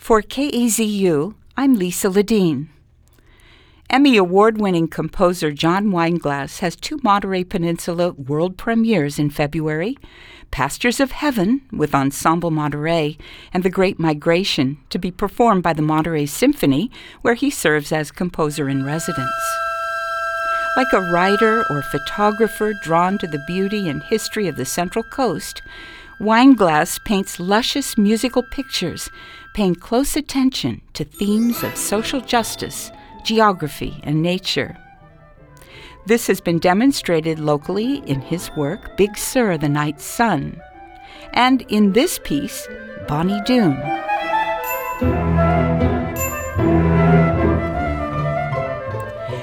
For KAZU, I'm Lisa Ledin. Emmy Award winning composer John Wineglass has two Monterey Peninsula world premieres in February Pastures of Heaven with Ensemble Monterey and The Great Migration to be performed by the Monterey Symphony, where he serves as composer in residence. Like a writer or photographer drawn to the beauty and history of the Central Coast, Wineglass paints luscious musical pictures, paying close attention to themes of social justice, geography, and nature. This has been demonstrated locally in his work Big Sur, the Night Sun, and in this piece, Bonny Doon.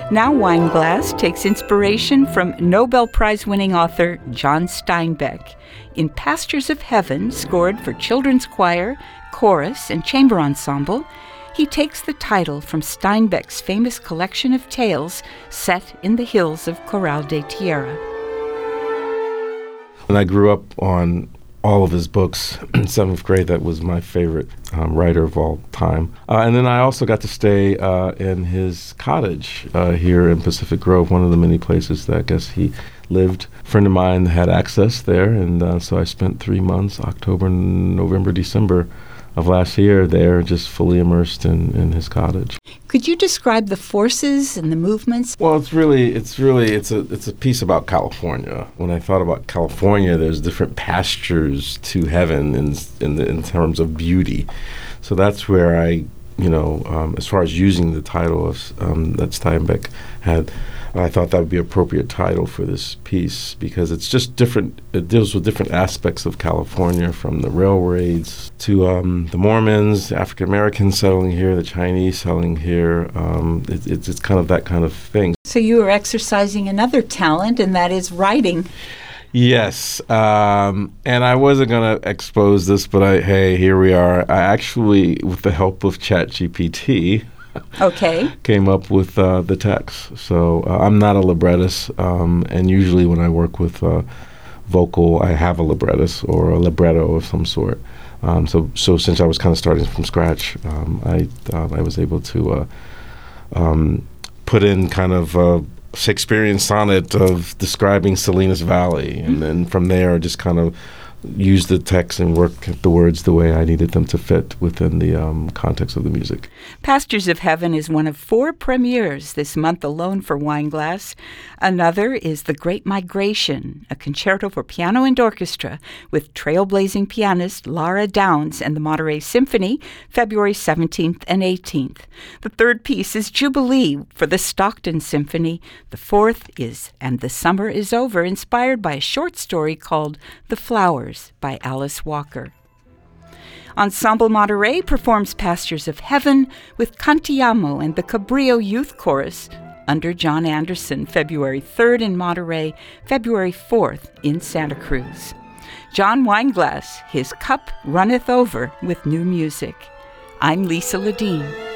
Now Wineglass takes inspiration from Nobel Prize winning author John Steinbeck in Pastures of Heaven, scored for children's choir, chorus, and chamber ensemble. He takes the title from Steinbeck's famous collection of tales set in the hills of Corral de Tierra. When I grew up on all of his books in seventh grade. That was my favorite um, writer of all time. Uh, and then I also got to stay uh, in his cottage uh, here in Pacific Grove, one of the many places that I guess he lived. A friend of mine had access there, and uh, so I spent three months October, November, December of last year there, just fully immersed in, in his cottage. Could you describe the forces and the movements? Well, it's really, it's really, it's a, it's a piece about California. When I thought about California, there's different pastures to heaven in in, the, in terms of beauty. So that's where I, you know, um, as far as using the title of um, that Steinbeck had I thought that would be appropriate title for this piece because it's just different. It deals with different aspects of California, from the railroads to um, the Mormons, African Americans settling here, the Chinese settling here. Um, it, it's, it's kind of that kind of thing. So you are exercising another talent, and that is writing. Yes, um, and I wasn't going to expose this, but I, hey, here we are. I actually, with the help of ChatGPT, okay. came up with uh, the text. So uh, I'm not a librettist, um, and usually when I work with uh, vocal, I have a librettist or a libretto of some sort. Um, so, so since I was kind of starting from scratch, um, I uh, I was able to uh, um, put in kind of a Shakespearean sonnet of describing Salinas Valley, and then from there, just kind of use the text and work the words the way I needed them to fit within the um, context of the music. Pastures of Heaven is one of four premieres this month alone for Wineglass. Another is The Great Migration, a concerto for piano and orchestra with trailblazing pianist Lara Downs and the Monterey Symphony, February 17th and 18th. The third piece is Jubilee for the Stockton Symphony. The fourth is And the Summer is Over, inspired by a short story called The Flowers by Alice Walker. Ensemble Monterey performs Pastures of Heaven with Cantiamo and the Cabrillo Youth Chorus under John Anderson, February 3rd in Monterey, February 4th in Santa Cruz. John Wineglass, his cup runneth over with new music. I'm Lisa Ledin.